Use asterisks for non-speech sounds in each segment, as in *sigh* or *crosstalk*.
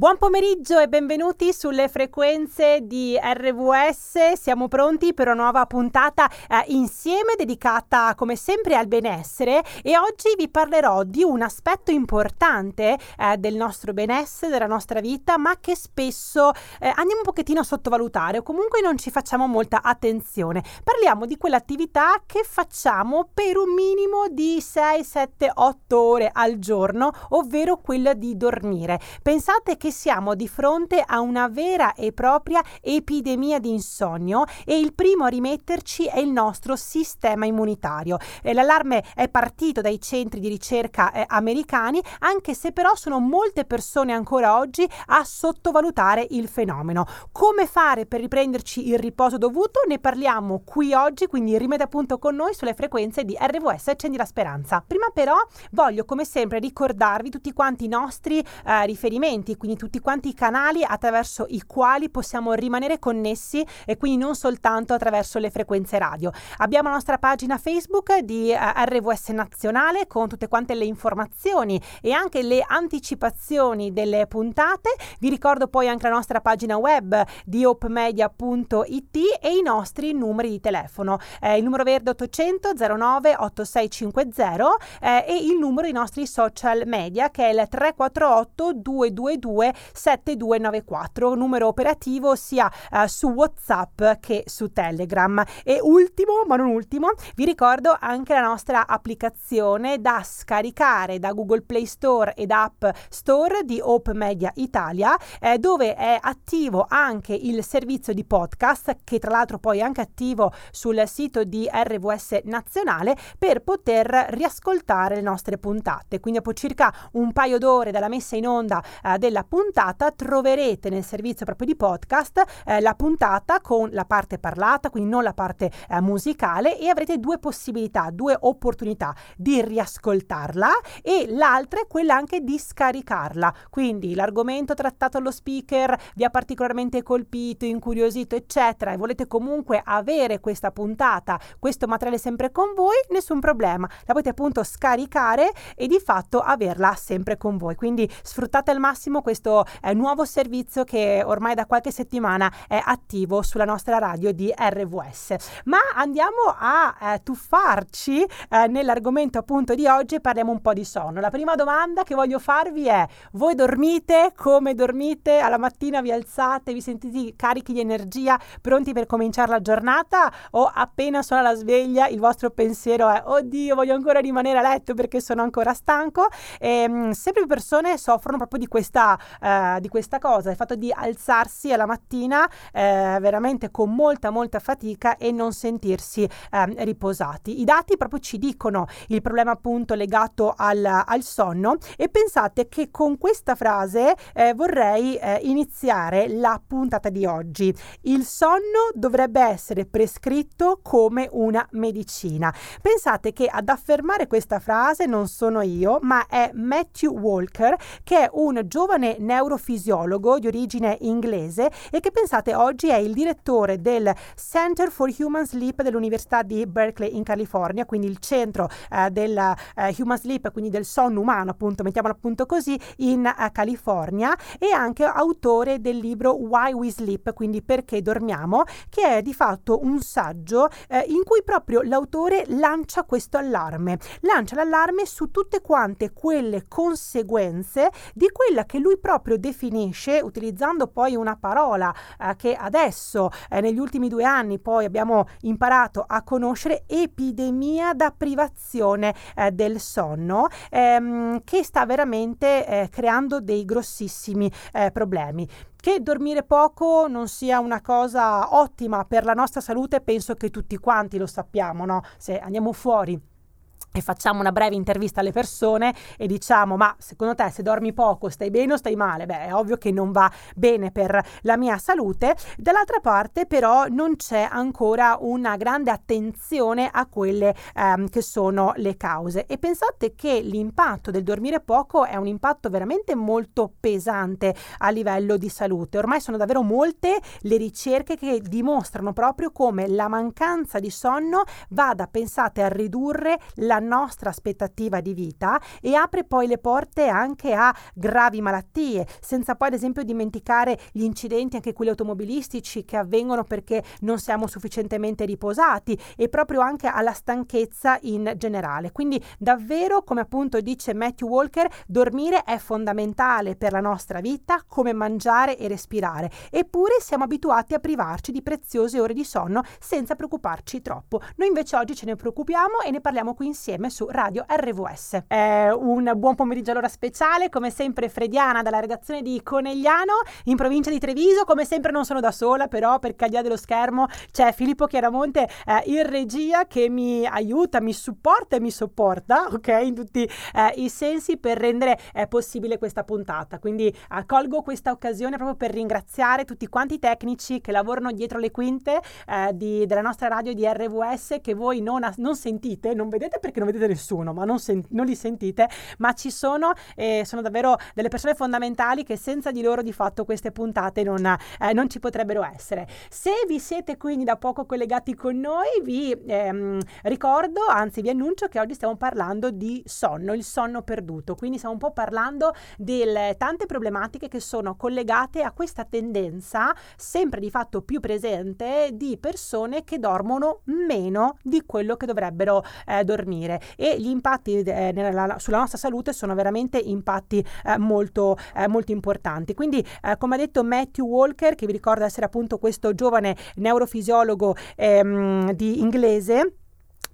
Buon pomeriggio e benvenuti sulle frequenze di RVS. Siamo pronti per una nuova puntata eh, insieme dedicata come sempre al benessere e oggi vi parlerò di un aspetto importante eh, del nostro benessere, della nostra vita, ma che spesso eh, andiamo un pochettino a sottovalutare o comunque non ci facciamo molta attenzione. Parliamo di quell'attività che facciamo per un minimo di 6, 7, 8 ore al giorno, ovvero quella di dormire. Pensate che che siamo di fronte a una vera e propria epidemia di insonnia e il primo a rimetterci è il nostro sistema immunitario. Eh, l'allarme è partito dai centri di ricerca eh, americani, anche se però sono molte persone ancora oggi a sottovalutare il fenomeno. Come fare per riprenderci il riposo dovuto? Ne parliamo qui oggi, quindi rimette appunto con noi sulle frequenze di RVS Accendi la Speranza. Prima però voglio come sempre ricordarvi tutti quanti i nostri eh, riferimenti, quindi tutti quanti i canali attraverso i quali possiamo rimanere connessi e quindi non soltanto attraverso le frequenze radio. Abbiamo la nostra pagina Facebook di eh, RVS Nazionale con tutte quante le informazioni e anche le anticipazioni delle puntate. Vi ricordo poi anche la nostra pagina web di opmedia.it e i nostri numeri di telefono. Eh, il numero verde 800 09 8650 eh, e il numero dei nostri social media che è il 348 222 7294, numero operativo sia uh, su WhatsApp che su Telegram. E ultimo, ma non ultimo, vi ricordo anche la nostra applicazione da scaricare da Google Play Store ed App Store di Hope Media Italia, eh, dove è attivo anche il servizio di podcast, che tra l'altro poi è anche attivo sul sito di RVS Nazionale per poter riascoltare le nostre puntate. Quindi dopo circa un paio d'ore dalla messa in onda eh, della puntata, puntata troverete nel servizio proprio di podcast eh, la puntata con la parte parlata, quindi non la parte eh, musicale e avrete due possibilità, due opportunità di riascoltarla e l'altra è quella anche di scaricarla. Quindi l'argomento trattato allo speaker vi ha particolarmente colpito, incuriosito, eccetera e volete comunque avere questa puntata, questo materiale sempre con voi, nessun problema. La potete appunto scaricare e di fatto averla sempre con voi. Quindi sfruttate al massimo questo questo eh, nuovo servizio che ormai da qualche settimana è attivo sulla nostra radio di RVS. Ma andiamo a eh, tuffarci eh, nell'argomento appunto di oggi e parliamo un po' di sonno. La prima domanda che voglio farvi è: voi dormite come dormite? Alla mattina vi alzate, vi sentite carichi di energia, pronti per cominciare la giornata o appena suona la sveglia il vostro pensiero è oddio, voglio ancora rimanere a letto perché sono ancora stanco? E, ehm, mh, sempre più persone soffrono proprio di questa eh, di questa cosa, il fatto di alzarsi alla mattina eh, veramente con molta molta fatica e non sentirsi eh, riposati. I dati proprio ci dicono il problema appunto legato al, al sonno e pensate che con questa frase eh, vorrei eh, iniziare la puntata di oggi. Il sonno dovrebbe essere prescritto come una medicina. Pensate che ad affermare questa frase non sono io, ma è Matthew Walker, che è un giovane neurofisiologo di origine inglese e che pensate oggi è il direttore del Center for Human Sleep dell'Università di Berkeley in California, quindi il centro eh, del eh, Human Sleep, quindi del sonno umano, appunto, mettiamolo appunto così, in eh, California e anche autore del libro Why We Sleep, quindi perché dormiamo, che è di fatto un saggio eh, in cui proprio l'autore lancia questo allarme, lancia l'allarme su tutte quante quelle conseguenze di quella che lui proprio proprio definisce, utilizzando poi una parola eh, che adesso, eh, negli ultimi due anni, poi abbiamo imparato a conoscere, epidemia da privazione eh, del sonno, ehm, che sta veramente eh, creando dei grossissimi eh, problemi. Che dormire poco non sia una cosa ottima per la nostra salute, penso che tutti quanti lo sappiamo, no? Se andiamo fuori e facciamo una breve intervista alle persone e diciamo ma secondo te se dormi poco stai bene o stai male? Beh è ovvio che non va bene per la mia salute, dall'altra parte però non c'è ancora una grande attenzione a quelle ehm, che sono le cause. E pensate che l'impatto del dormire poco è un impatto veramente molto pesante a livello di salute, ormai sono davvero molte le ricerche che dimostrano proprio come la mancanza di sonno vada pensate a ridurre la nostra aspettativa di vita e apre poi le porte anche a gravi malattie, senza poi ad esempio dimenticare gli incidenti anche quelli automobilistici che avvengono perché non siamo sufficientemente riposati e proprio anche alla stanchezza in generale. Quindi davvero, come appunto dice Matthew Walker, dormire è fondamentale per la nostra vita come mangiare e respirare. Eppure siamo abituati a privarci di preziose ore di sonno senza preoccuparci troppo. Noi invece oggi ce ne preoccupiamo e ne parliamo qui insieme su Radio RVS. È un buon pomeriggio all'ora speciale, come sempre Frediana dalla redazione di Conegliano in provincia di Treviso. Come sempre non sono da sola, però perché al di là dello schermo c'è Filippo Chiaramonte eh, in regia che mi aiuta, mi supporta e mi sopporta, *laughs* ok? In tutti eh, i sensi per rendere eh, possibile questa puntata. Quindi colgo questa occasione proprio per ringraziare tutti quanti i tecnici che lavorano dietro le quinte eh, di, della nostra radio di RVS che voi non, non, sentite, non vedete perché non vedete nessuno, ma non, sen- non li sentite, ma ci sono e sono davvero delle persone fondamentali che senza di loro di fatto queste puntate non, eh, non ci potrebbero essere. Se vi siete quindi da poco collegati con noi, vi ehm, ricordo, anzi vi annuncio che oggi stiamo parlando di sonno, il sonno perduto, quindi stiamo un po' parlando delle tante problematiche che sono collegate a questa tendenza sempre di fatto più presente di persone che dormono meno di quello che dovrebbero eh, dormire e gli impatti eh, nella, sulla nostra salute sono veramente impatti eh, molto, eh, molto importanti. Quindi, eh, come ha detto Matthew Walker, che vi ricorda essere appunto questo giovane neurofisiologo ehm, di inglese,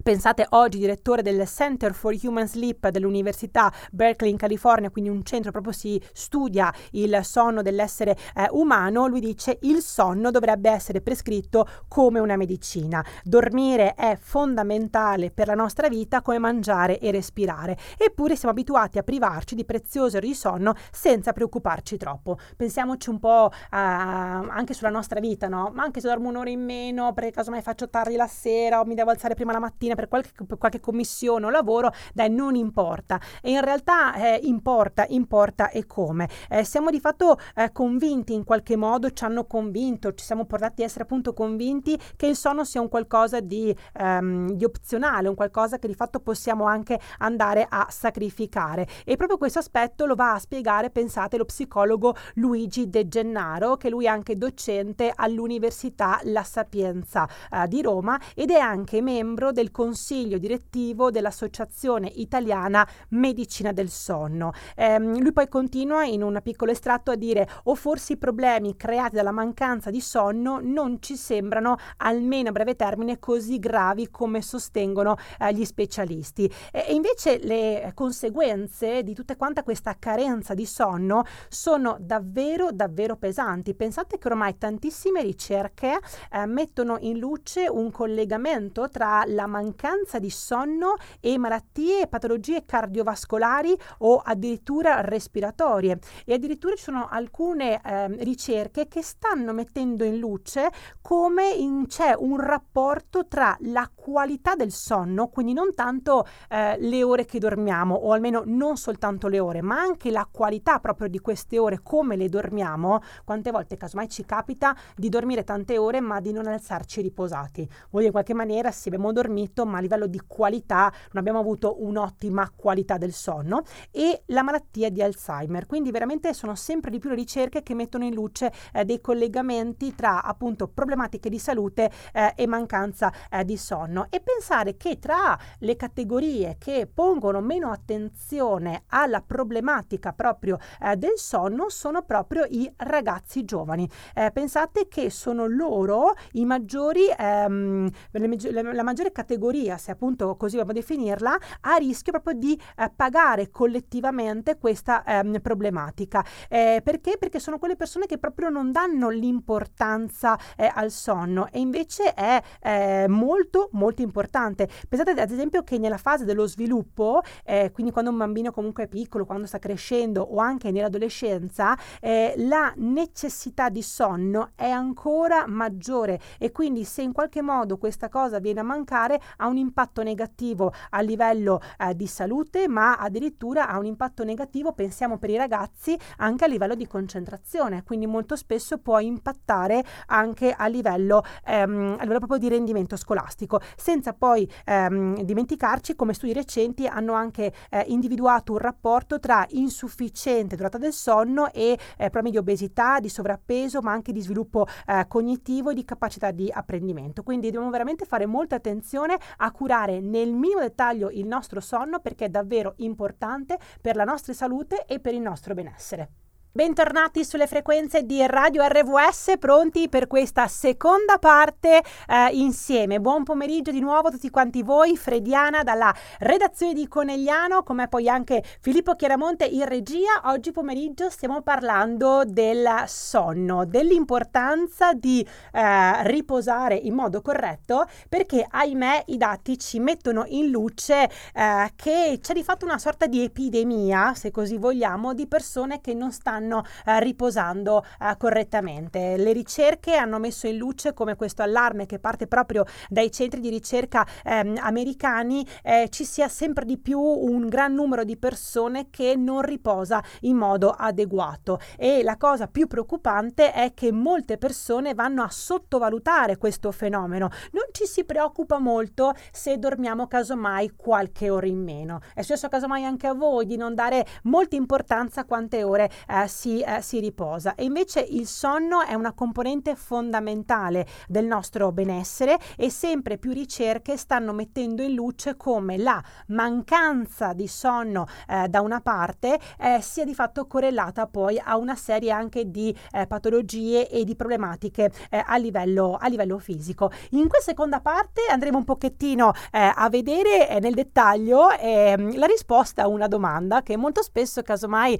Pensate oggi direttore del Center for Human Sleep dell'Università Berkeley in California, quindi un centro proprio si studia il sonno dell'essere eh, umano, lui dice il sonno dovrebbe essere prescritto come una medicina. Dormire è fondamentale per la nostra vita come mangiare e respirare. Eppure siamo abituati a privarci di preziose ore di sonno senza preoccuparci troppo. Pensiamoci un po' a, anche sulla nostra vita, no? Ma anche se dormo un'ora in meno, perché casomai faccio tardi la sera o mi devo alzare prima la mattina per qualche, per qualche commissione o lavoro, dai, non importa. E in realtà eh, importa, importa e come. Eh, siamo di fatto eh, convinti in qualche modo, ci hanno convinto, ci siamo portati a essere appunto convinti che il sonno sia un qualcosa di, ehm, di opzionale, un qualcosa che di fatto possiamo anche andare a sacrificare. E proprio questo aspetto lo va a spiegare, pensate, lo psicologo Luigi De Gennaro, che lui è anche docente all'Università La Sapienza eh, di Roma ed è anche membro del consiglio direttivo dell'Associazione Italiana Medicina del Sonno. Eh, lui poi continua in un piccolo estratto a dire o forse i problemi creati dalla mancanza di sonno non ci sembrano, almeno a breve termine, così gravi come sostengono eh, gli specialisti. E, e invece le conseguenze di tutta quanta questa carenza di sonno sono davvero, davvero pesanti. Pensate che ormai tantissime ricerche eh, mettono in luce un collegamento tra la mancanza mancanza di sonno e malattie e patologie cardiovascolari o addirittura respiratorie. E addirittura ci sono alcune eh, ricerche che stanno mettendo in luce come in, c'è un rapporto tra la qualità del sonno, quindi non tanto eh, le ore che dormiamo, o almeno non soltanto le ore, ma anche la qualità proprio di queste ore, come le dormiamo. Quante volte casomai ci capita di dormire tante ore ma di non alzarci riposati. Vuol dire in qualche maniera se abbiamo dormito ma a livello di qualità non abbiamo avuto un'ottima qualità del sonno e la malattia di Alzheimer. Quindi veramente sono sempre di più le ricerche che mettono in luce eh, dei collegamenti tra appunto problematiche di salute eh, e mancanza eh, di sonno e pensare che tra le categorie che pongono meno attenzione alla problematica proprio eh, del sonno sono proprio i ragazzi giovani. Eh, pensate che sono loro i maggiori, ehm, le, la maggiore categoria se appunto così vogliamo definirla, a rischio proprio di eh, pagare collettivamente questa ehm, problematica. Eh, perché? Perché sono quelle persone che proprio non danno l'importanza eh, al sonno e invece è eh, molto molto importante. Pensate ad esempio che nella fase dello sviluppo, eh, quindi quando un bambino comunque è piccolo, quando sta crescendo o anche nell'adolescenza, eh, la necessità di sonno è ancora maggiore e quindi se in qualche modo questa cosa viene a mancare ha un impatto negativo a livello eh, di salute, ma addirittura ha un impatto negativo, pensiamo per i ragazzi, anche a livello di concentrazione, quindi molto spesso può impattare anche a livello, ehm, a livello proprio di rendimento scolastico, senza poi ehm, dimenticarci come studi recenti hanno anche eh, individuato un rapporto tra insufficiente durata del sonno e eh, problemi di obesità, di sovrappeso, ma anche di sviluppo eh, cognitivo e di capacità di apprendimento. Quindi dobbiamo veramente fare molta attenzione a curare nel minimo dettaglio il nostro sonno perché è davvero importante per la nostra salute e per il nostro benessere. Bentornati sulle frequenze di Radio RVS, pronti per questa seconda parte eh, insieme. Buon pomeriggio di nuovo a tutti quanti voi, Frediana dalla redazione di Conegliano, come poi anche Filippo Chiaramonte in regia. Oggi pomeriggio stiamo parlando del sonno, dell'importanza di eh, riposare in modo corretto, perché ahimè i dati ci mettono in luce eh, che c'è di fatto una sorta di epidemia, se così vogliamo, di persone che non stanno stanno eh, riposando eh, correttamente. Le ricerche hanno messo in luce come questo allarme che parte proprio dai centri di ricerca ehm, americani eh, ci sia sempre di più un gran numero di persone che non riposa in modo adeguato e la cosa più preoccupante è che molte persone vanno a sottovalutare questo fenomeno. Non ci si preoccupa molto se dormiamo casomai qualche ora in meno. È successo casomai anche a voi di non dare molta importanza a quante ore eh, si, eh, si riposa e invece il sonno è una componente fondamentale del nostro benessere e sempre più ricerche stanno mettendo in luce come la mancanza di sonno eh, da una parte eh, sia di fatto correlata poi a una serie anche di eh, patologie e di problematiche eh, a livello, a, livello, fisico. In questa seconda parte andremo un pochettino a vedere nel dettaglio ehm, la risposta a una domanda che molto spesso casomai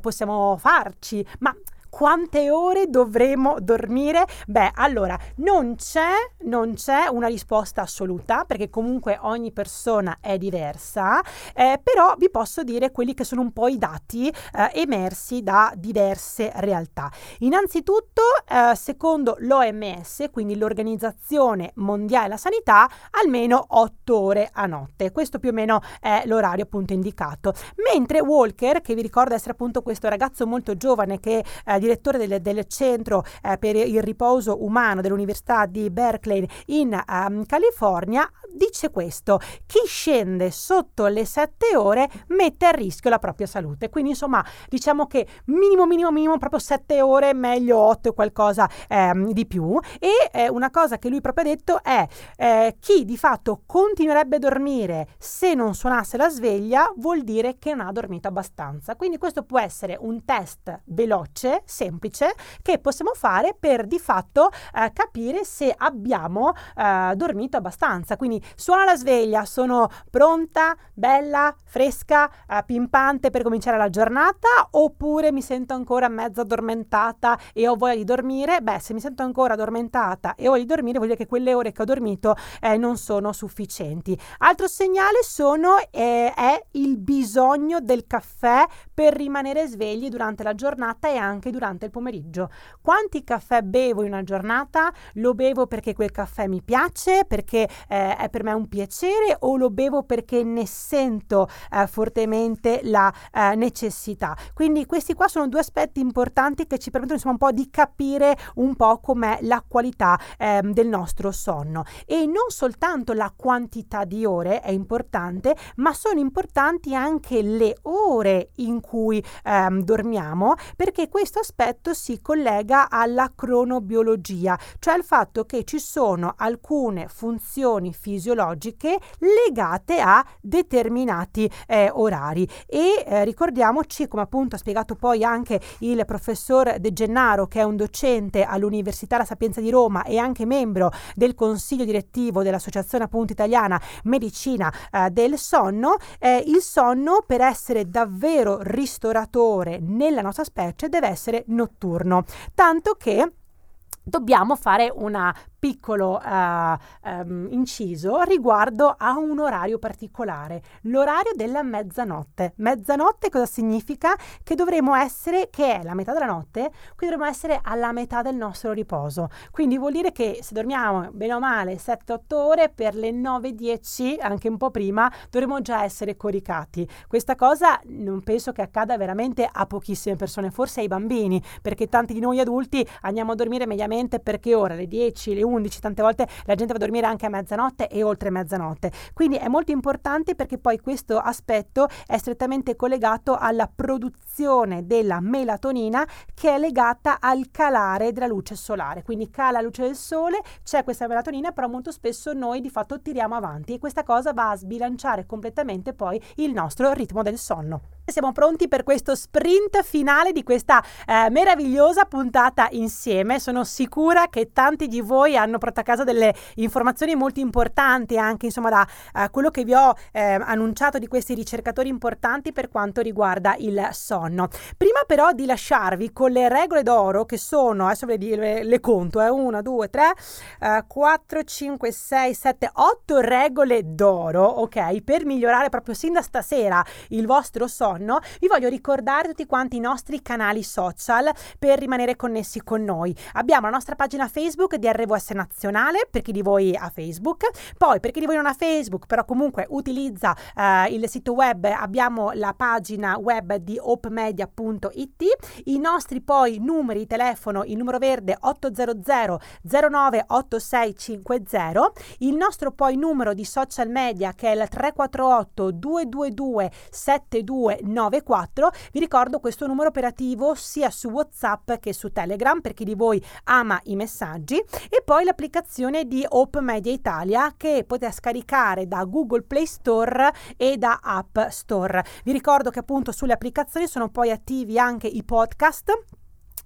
possiamo fare farci, ma quante ore dovremo dormire? Beh, allora, non c'è, non c'è una risposta assoluta, perché comunque ogni persona è diversa, eh, però vi posso dire quelli che sono un po' i dati eh, emersi da diverse realtà. Innanzitutto, eh, secondo l'OMS, quindi l'Organizzazione Mondiale della Sanità, almeno 8 ore a notte. Questo più o meno è l'orario appunto indicato. Mentre Walker, che vi ricordo essere appunto questo ragazzo molto giovane che eh, direttore del, del centro eh, per il riposo umano dell'Università di Berkeley in um, California, dice questo, chi scende sotto le 7 ore mette a rischio la propria salute. Quindi insomma diciamo che minimo, minimo, minimo proprio 7 ore, meglio 8 e qualcosa ehm, di più. E eh, una cosa che lui proprio ha detto è eh, chi di fatto continuerebbe a dormire se non suonasse la sveglia vuol dire che non ha dormito abbastanza. Quindi questo può essere un test veloce, semplice, che possiamo fare per di fatto eh, capire se abbiamo eh, dormito abbastanza. Quindi suona la sveglia, sono pronta, bella, fresca, eh, pimpante per cominciare la giornata oppure mi sento ancora mezzo addormentata e ho voglia di dormire? Beh, se mi sento ancora addormentata e ho voglia di dormire vuol dire che quelle ore che ho dormito eh, non sono sufficienti. Altro segnale sono, eh, è il bisogno del caffè per rimanere svegli durante la giornata e anche durante il pomeriggio. Quanti caffè bevo in una giornata? Lo bevo perché quel caffè mi piace, perché eh, è per me un piacere o lo bevo perché ne sento eh, fortemente la eh, necessità. Quindi questi qua sono due aspetti importanti che ci permettono insomma un po' di capire un po' com'è la qualità ehm, del nostro sonno e non soltanto la quantità di ore è importante, ma sono importanti anche le ore in cui ehm, dormiamo perché questo aspetto si collega alla cronobiologia, cioè al fatto che ci sono alcune funzioni fisiologiche fisiologiche legate a determinati eh, orari. E eh, ricordiamoci come appunto ha spiegato poi anche il professor De Gennaro che è un docente all'Università La Sapienza di Roma e anche membro del consiglio direttivo dell'Associazione appunto italiana Medicina eh, del Sonno, eh, il sonno per essere davvero ristoratore nella nostra specie deve essere notturno, tanto che dobbiamo fare una piccolo uh, um, inciso riguardo a un orario particolare, l'orario della mezzanotte. Mezzanotte cosa significa? Che dovremo essere, che è la metà della notte, qui dovremo essere alla metà del nostro riposo. Quindi vuol dire che se dormiamo bene o male 7-8 ore, per le 9-10, anche un po' prima, dovremo già essere coricati. Questa cosa non penso che accada veramente a pochissime persone, forse ai bambini, perché tanti di noi adulti andiamo a dormire mediamente perché ora le 10, le 11, 11, tante volte la gente va a dormire anche a mezzanotte e oltre mezzanotte. Quindi è molto importante perché poi questo aspetto è strettamente collegato alla produzione della melatonina che è legata al calare della luce solare. Quindi cala la luce del sole, c'è questa melatonina, però molto spesso noi di fatto tiriamo avanti e questa cosa va a sbilanciare completamente poi il nostro ritmo del sonno. Siamo pronti per questo sprint finale di questa eh, meravigliosa puntata insieme. Sono sicura che tanti di voi hanno portato a casa delle informazioni molto importanti, anche insomma da eh, quello che vi ho eh, annunciato di questi ricercatori importanti per quanto riguarda il sonno. Prima però di lasciarvi con le regole d'oro che sono, adesso ve le, le conto, eh, 1, 2, 3, 4, 5, 6, 7, 8 regole d'oro, ok? Per migliorare proprio sin da stasera il vostro sonno, vi voglio ricordare tutti quanti i nostri canali social per rimanere connessi con noi. Abbiamo la nostra pagina Facebook di RVS Nazionale, per chi di voi ha Facebook, poi per chi di voi non ha Facebook, però comunque utilizza eh, il sito web, abbiamo la pagina web di opmedia.it, i nostri poi numeri di telefono, il numero verde 800 09 8650, il nostro poi numero di social media che è il 348 222 72 94. Vi ricordo questo numero operativo sia su WhatsApp che su Telegram per chi di voi ama i messaggi. E poi l'applicazione di Hope Media Italia che potete scaricare da Google Play Store e da App Store. Vi ricordo che appunto sulle applicazioni sono poi attivi anche i podcast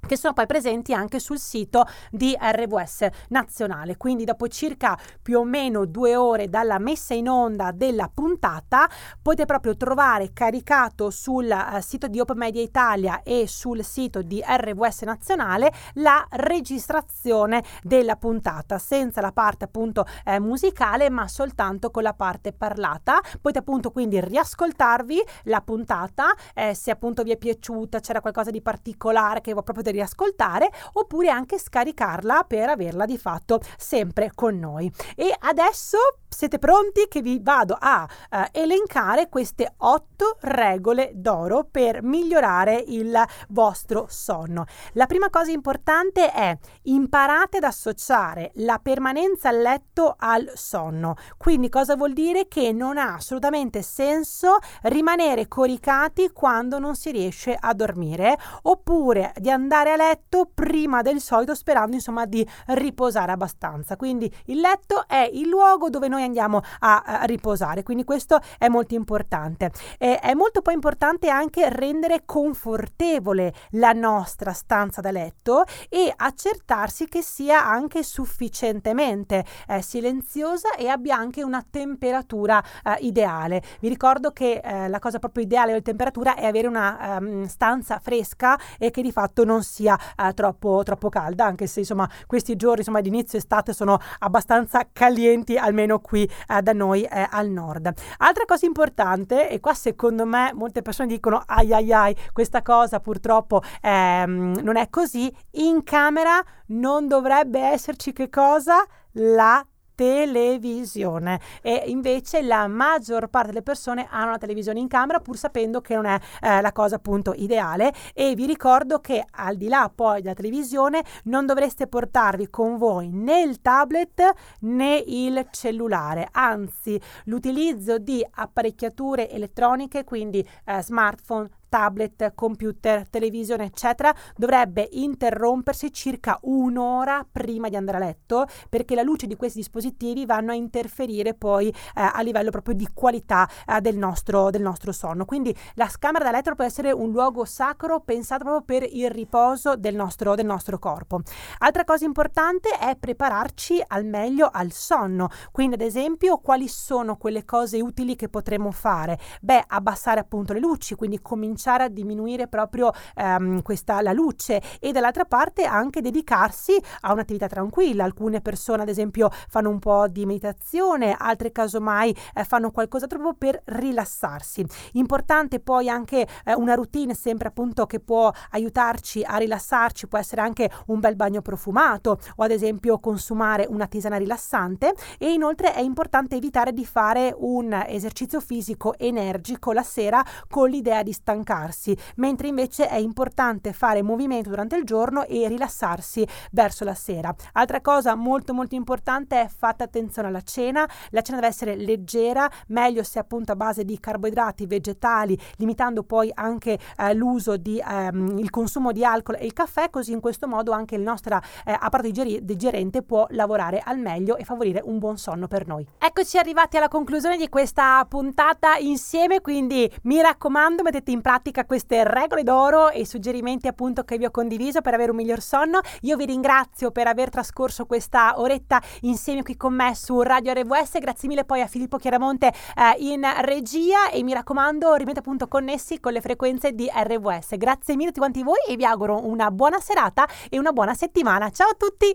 che sono poi presenti anche sul sito di RWS nazionale. Quindi dopo circa più o meno due ore dalla messa in onda della puntata potete proprio trovare caricato sul uh, sito di Open Media Italia e sul sito di RWS nazionale la registrazione della puntata senza la parte appunto eh, musicale ma soltanto con la parte parlata. Potete appunto quindi riascoltarvi la puntata eh, se appunto vi è piaciuta, c'era qualcosa di particolare che proprio potete riascoltare oppure anche scaricarla per averla di fatto sempre con noi. E adesso siete pronti che vi vado a uh, elencare queste otto regole d'oro per migliorare il vostro sonno. La prima cosa importante è imparate ad associare la permanenza a letto al sonno. Quindi cosa vuol dire? Che non ha assolutamente senso rimanere coricati quando non si riesce a dormire oppure di andare a letto prima del solito sperando insomma di riposare abbastanza. Quindi il letto è il luogo dove noi andiamo a, a riposare. Quindi questo è molto importante. Eh, è molto poi importante anche rendere confortevole la nostra stanza da letto e accertarsi che sia anche sufficientemente eh, silenziosa e abbia anche una temperatura eh, ideale. Vi ricordo che eh, la cosa proprio ideale della temperatura è avere una um, stanza fresca e che di fatto non sia uh, troppo, troppo calda, anche se insomma questi giorni insomma di inizio estate sono abbastanza calienti almeno qui qui eh, da noi eh, al nord. Altra cosa importante, e qua secondo me molte persone dicono ai ai ai, questa cosa purtroppo ehm, non è così, in camera non dovrebbe esserci che cosa? La televisione. E invece la maggior parte delle persone hanno la televisione in camera pur sapendo che non è eh, la cosa appunto ideale. E vi ricordo che al di là poi della televisione non dovreste portarvi con voi né il tablet né il cellulare. Anzi l'utilizzo di apparecchiature elettroniche quindi eh, smartphone tablet, computer, televisione, eccetera, dovrebbe interrompersi circa un'ora prima di andare a letto perché la luce di questi dispositivi vanno a interferire poi eh, a livello proprio di qualità eh, del, nostro, del nostro sonno. Quindi la camera da letto può essere un luogo sacro pensato proprio per il riposo del nostro, del nostro corpo. Altra cosa importante è prepararci al meglio al sonno. Quindi, ad esempio, quali sono quelle cose utili che potremmo fare? Beh, abbassare appunto le luci, quindi cominciare cominciare a diminuire proprio ehm, questa, la luce e dall'altra parte anche dedicarsi a un'attività tranquilla. Alcune persone ad esempio fanno un po' di meditazione, altre casomai eh, fanno qualcosa proprio per rilassarsi. Importante poi anche eh, una routine sempre appunto che può aiutarci a rilassarci, può essere anche un bel bagno profumato o ad esempio consumare una tisana rilassante e inoltre è importante evitare di fare un esercizio fisico energico la sera con l'idea di stancarsi, mentre invece è importante fare movimento durante il giorno e rilassarsi verso la sera. Altra cosa molto molto importante è fate attenzione alla cena, la cena deve essere leggera, meglio se appunto a base di carboidrati vegetali, limitando poi anche eh, l'uso di ehm, il consumo di alcol e il caffè, così in questo modo anche il nostro eh, apparato digeri- digerente può lavorare al meglio e favorire un buon sonno per noi. Eccoci arrivati alla conclusione di questa puntata insieme, quindi mi raccomando mettete in pratica queste regole d'oro e i suggerimenti appunto che vi ho condiviso per avere un miglior sonno. Io vi ringrazio per aver trascorso questa oretta insieme qui con me su Radio RWS, grazie mille poi a Filippo Chiaramonte eh, in regia e mi raccomando rimanete appunto connessi con le frequenze di RWS. Grazie mille a tutti quanti voi e vi auguro una buona serata e una buona settimana. Ciao a tutti!